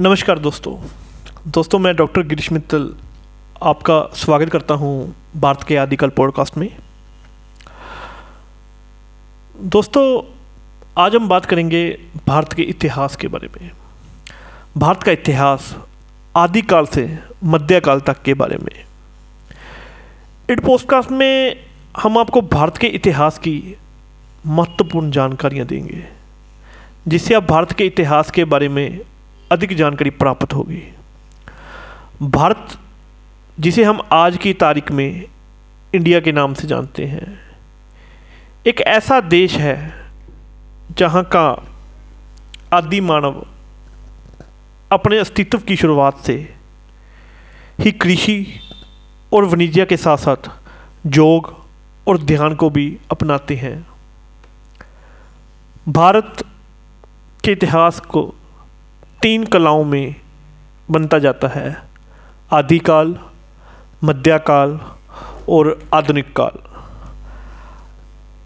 नमस्कार दोस्तों। दोस्तों, मैं डॉक्टर गिरीश मित्तल आपका स्वागत करता हूँ भारत के आदिकल पॉडकास्ट में। दोस्तों, आज हम बात करेंगे भारत के इतिहास के बारे में। भारत का इतिहास आदिकाल से मध्यकाल तक के बारे में। इस पॉडकास्ट में हम आपको भारत के इतिहास की महत्वपूर्ण जानकारियाँ देंगे जिससे आप भारत के इतिहास के बारे में अधिक जानकारी प्राप्त होगी। भारत, जिसे हम आज की तारीख में इंडिया के नाम से जानते हैं, एक ऐसा देश है जहाँ का आदि मानव अपने अस्तित्व की शुरुआत से ही कृषि और वाणिज्य के साथ साथ योग और ध्यान को भी अपनाते हैं। भारत के इतिहास को तीन कलाओं में बनता जाता है, आदिकाल, मध्यकाल और आधुनिक काल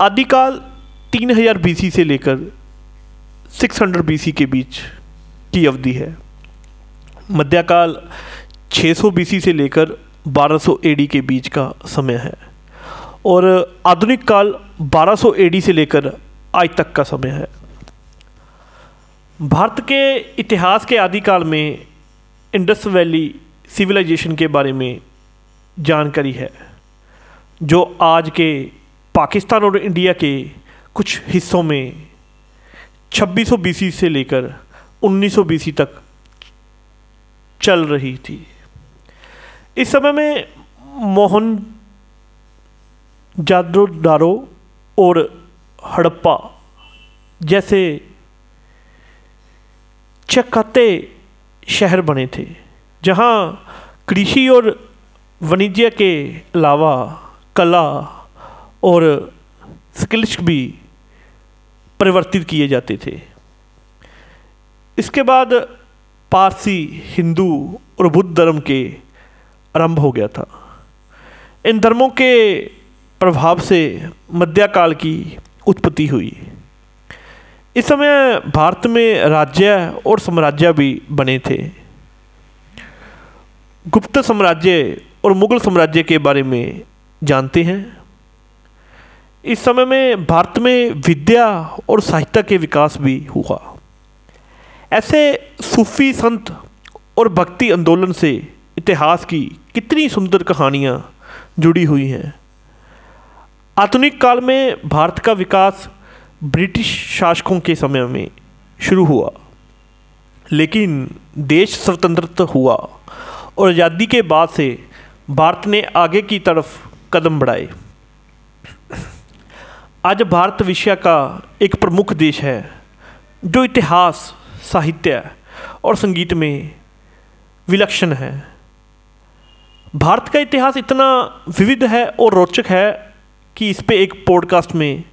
आदिकाल तीन हज़ार बीसी से लेकर सिक्स हंड्रेड बीसी के बीच की अवधि है। मध्यकाल 600 बीसी से लेकर 1200 एडी के बीच का समय है और आधुनिक काल 1200 एडी से लेकर आज तक का समय है। भारत के इतिहास के आदिकाल में इंडस वैली सिविलाइजेशन के बारे में जानकारी है, जो आज के पाकिस्तान और इंडिया के कुछ हिस्सों में 2600 बीसी से लेकर 1900 बीसी तक चल रही थी। इस समय में मोहन जादोदारो और हड़प्पा जैसे चकाते शहर बने थे, जहाँ कृषि और वाणिज्य के अलावा कला और स्किल्स भी परिवर्तित किए जाते थे। इसके बाद पारसी, हिंदू और बुद्ध धर्म के आरंभ हो गया था। इन धर्मों के प्रभाव से मध्यकाल की उत्पत्ति हुई। इस समय भारत में राज्य और साम्राज्य भी बने थे। गुप्त साम्राज्य और मुगल साम्राज्य के बारे में जानते हैं। इस समय में भारत में विद्या और साहित्य के विकास भी हुआ। ऐसे सूफी संत और भक्ति आंदोलन से इतिहास की कितनी सुंदर कहानियाँ जुड़ी हुई हैं। आधुनिक काल में भारत का विकास ब्रिटिश शासकों के समय में शुरू हुआ। लेकिन देश स्वतंत्र हुआ और आज़ादी के बाद से भारत ने आगे की तरफ़ कदम बढ़ाए। आज भारत विश्व का एक प्रमुख देश है, जो इतिहास, साहित्य और संगीत में विलक्षण है। भारत का इतिहास इतना विविध है और रोचक है कि इस पे एक पॉडकास्ट में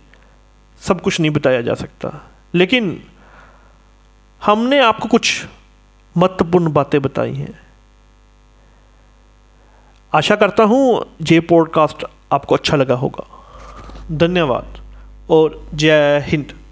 सब कुछ नहीं बताया जा सकता। लेकिन हमने आपको कुछ महत्वपूर्ण बातें बताई हैं। आशा करता हूँ ये पॉडकास्ट आपको अच्छा लगा होगा। धन्यवाद और जय हिंद।